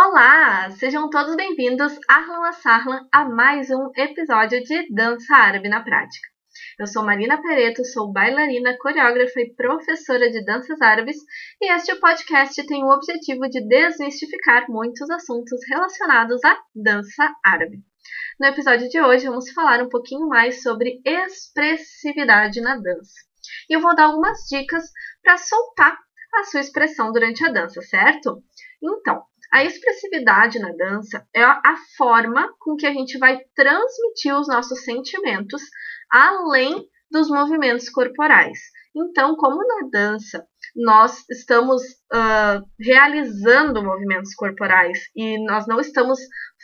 Olá, sejam todos bem-vindos, Ahlan wa Sahlan, a mais um episódio de Dança Árabe na Prática. Eu sou Marina Pereto, sou bailarina, coreógrafa e professora de danças árabes, e este podcast tem o objetivo de desmistificar muitos assuntos relacionados à dança árabe. No episódio de hoje, vamos falar um pouquinho mais sobre expressividade na dança. E eu vou dar algumas dicas para soltar a sua expressão durante a dança, certo? Então, a expressividade na dança é a forma com que a gente vai transmitir os nossos sentimentos além dos movimentos corporais. Então, como na dança nós estamos uh, realizando movimentos corporais e nós não estamos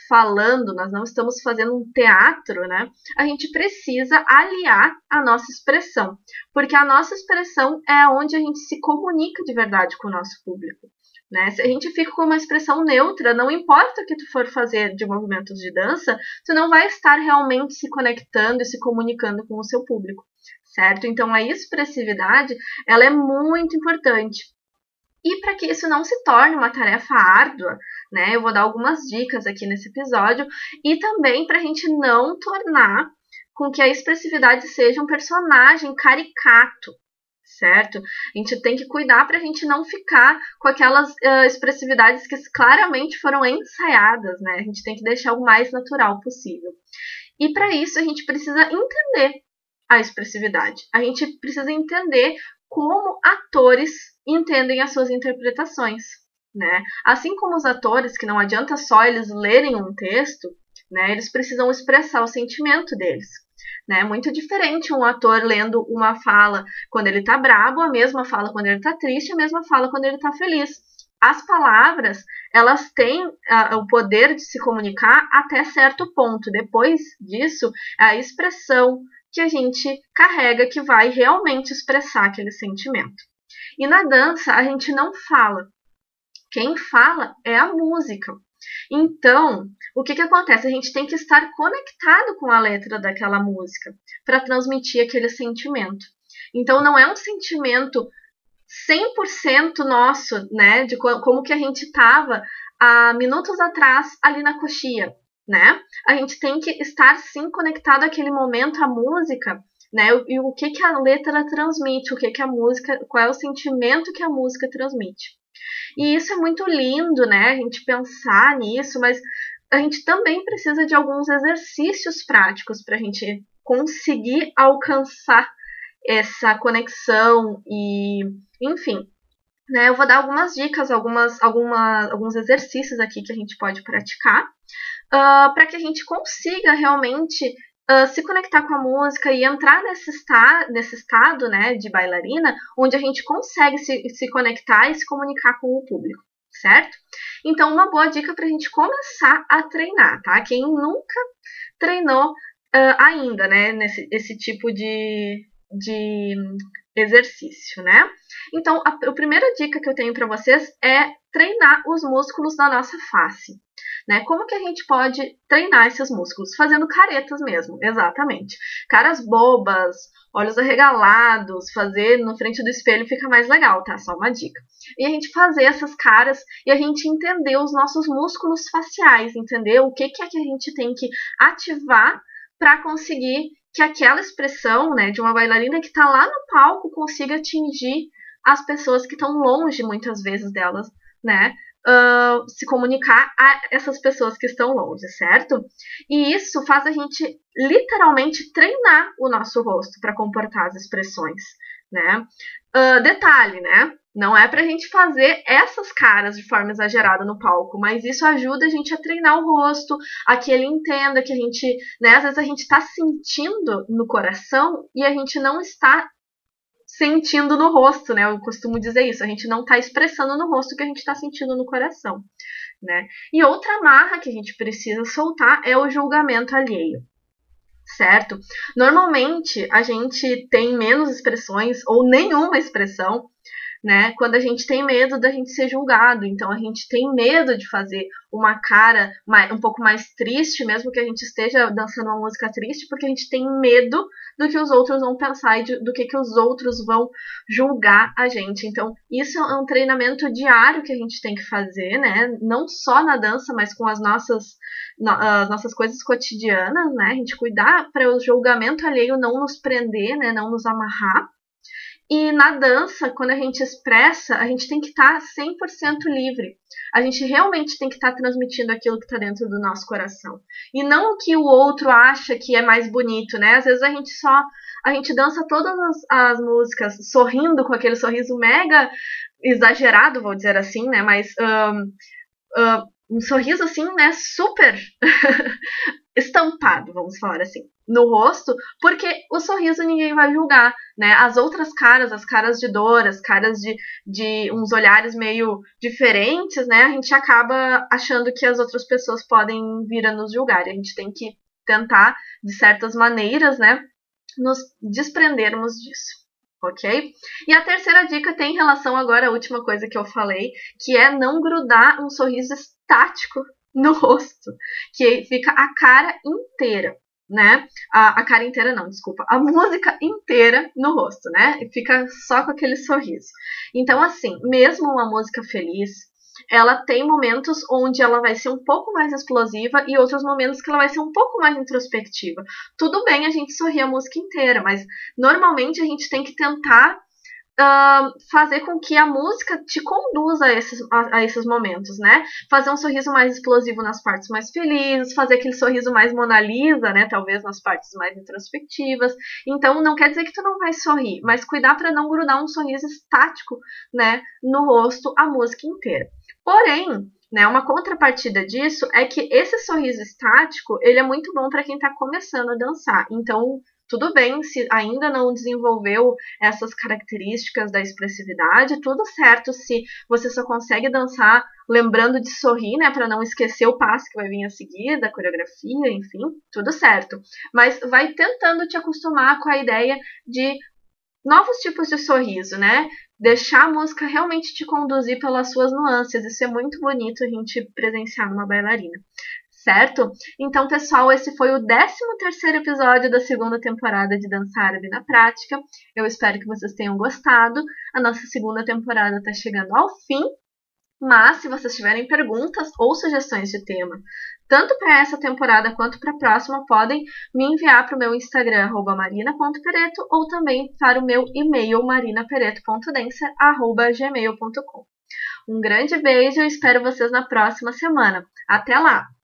falando, nós não estamos fazendo um teatro, né? A gente precisa aliar a nossa expressão, porque a nossa expressão é onde a gente se comunica de verdade com o nosso público. Né? Se a gente fica com uma expressão neutra, não importa o que tu for fazer de movimentos de dança, tu não vai estar realmente se conectando e se comunicando com o seu público, certo? Então a expressividade, ela é muito importante. E para que isso não se torne uma tarefa árdua, né? Eu vou dar algumas dicas aqui nesse episódio e também para a gente não tornar com que a expressividade seja um personagem caricato, certo? A gente tem que cuidar para a gente não ficar com aquelas uh, expressividades que claramente foram ensaiadas, né? A gente tem que deixar o mais natural possível. E para isso a gente precisa entender a expressividade. A gente precisa entender como atores entendem as suas interpretações, né? Assim como os atores, que não adianta só eles lerem um texto, né? Eles precisam expressar o sentimento deles né? Muito diferente um ator lendo uma fala quando ele tá brabo, a mesma fala quando ele tá triste, a mesma fala quando ele tá feliz. As palavras, elas têm uh, o poder de se comunicar até certo ponto. Depois disso, é a expressão que a gente carrega que vai realmente expressar aquele sentimento. E na dança, a gente não fala. Quem fala é a música. Então, o que, que acontece? A gente tem que estar conectado com a letra daquela música para transmitir aquele sentimento. Então, não é um sentimento 100% nosso, né, de como que a gente estava há minutos atrás ali na coxia, né? A gente tem que estar sim conectado àquele momento, à música, né? E o que que a letra transmite, o que que a música, qual é o sentimento que a música transmite. E isso é muito lindo, né? A gente pensar nisso, mas a gente também precisa de alguns exercícios práticos para a gente conseguir alcançar essa conexão e, enfim, né? Eu vou dar algumas dicas, algumas, alguma, alguns exercícios aqui que a gente pode praticar uh, ah, para que a gente consiga realmente uh, se conectar com a música e entrar nesse, esta nesse estado né, de bailarina, onde a gente consegue se, se conectar e se comunicar com o público, certo? Então, uma boa dica para a gente começar a treinar, tá? Quem nunca treinou uh, ainda, né, nesse esse tipo de, de exercício, né? Então, a, a primeira dica que eu tenho para vocês é treinar os músculos da nossa face. Né? Como que a gente pode treinar esses músculos? Fazendo caretas mesmo, exatamente. Caras bobas, olhos arregalados, fazer no frente do espelho fica mais legal, tá? Só uma dica. E a gente fazer essas caras e a gente entender os nossos músculos faciais, entender o que, que é que a gente tem que ativar para conseguir que aquela expressão né, de uma bailarina que está lá no palco consiga atingir as pessoas que estão longe muitas vezes delas, né? uh, se comunicar a essas pessoas que estão longe, certo? E isso faz a gente literalmente treinar o nosso rosto para comportar as expressões, né? Uh, detalhe, né? Não é pra gente fazer essas caras de forma exagerada no palco, mas isso ajuda a gente a treinar o rosto, a que ele entenda que a gente, né, às vezes a gente tá sentindo no coração e a gente não está sentindo no rosto, né? Eu costumo dizer isso, a gente não está expressando no rosto o que a gente está sentindo no coração, né? E outra marra que a gente precisa soltar é o julgamento alheio. Certo? Normalmente a gente tem menos expressões ou nenhuma expressão né? Quando a gente tem medo da gente ser julgado, então a gente tem medo de fazer uma cara um pouco mais triste, mesmo que a gente esteja dançando uma música triste, porque a gente tem medo do que os outros vão pensar e do que, que os outros vão julgar a gente. Então, isso é um treinamento diário que a gente tem que fazer, né? Não só na dança, mas com as nossas, as nossas coisas cotidianas, né? A gente cuidar para o julgamento alheio não nos prender, né? Não nos amarrar. E na dança, quando a gente expressa, a gente tem que estar tá 100% livre. A gente realmente tem que estar tá transmitindo aquilo que está dentro do nosso coração. E não o que o outro acha que é mais bonito, né? Às vezes a gente só. A gente dança todas as, as músicas sorrindo com aquele sorriso mega exagerado, vou dizer assim, né? Mas. Um, um, um sorriso assim, né, super estampado, vamos falar assim, no rosto, porque o sorriso ninguém vai julgar, né? As outras caras, as caras de dor, as caras de, de uns olhares meio diferentes, né? A gente acaba achando que as outras pessoas podem vir a nos julgar. E a gente tem que tentar, de certas maneiras, né, nos desprendermos disso ok? E a terceira dica tem relação agora à última coisa que eu falei, que é não grudar um sorriso estático no rosto, que fica a cara inteira, né? A, a, cara inteira não, desculpa, a música inteira no rosto, né? E fica só com aquele sorriso. Então, assim, mesmo uma música feliz, ela tem momentos onde ela vai ser um pouco mais explosiva e outros momentos que ela vai ser um pouco mais introspectiva. Tudo bem a gente sorrir a música inteira, mas normalmente a gente tem que tentar uh, fazer com que a música te conduza a esses, a, a, esses momentos, né? Fazer um sorriso mais explosivo nas partes mais felizes, fazer aquele sorriso mais Mona Lisa, né? Talvez nas partes mais introspectivas. Então, não quer dizer que tu não vai sorrir, mas cuidar para não grudar um sorriso estático, né? No rosto a música inteira. Porém, né, uma contrapartida disso é que esse sorriso estático ele é muito bom para quem está começando a dançar. Então, tudo bem se ainda não desenvolveu essas características da expressividade, tudo certo se você só consegue dançar lembrando de sorrir, né, para não esquecer o passo que vai vir a seguir da coreografia, enfim, tudo certo. Mas vai tentando te acostumar com a ideia de novos tipos de sorriso, né? Deixar a música realmente te conduzir pelas suas nuances. Isso é muito bonito a gente presenciar numa bailarina certo? Então, pessoal, esse foi o 13 terceiro episódio da segunda temporada de Dança Árabe na Prática. Eu espero que vocês tenham gostado. A nossa segunda temporada está chegando ao fim, mas se vocês tiverem perguntas ou sugestões de tema, tanto para essa temporada quanto para a próxima, podem me enviar para o meu Instagram, marina.pereto, ou também para o meu e-mail, marinapereto.dancer.gmail.com. Um grande beijo e espero vocês na próxima semana. Até lá!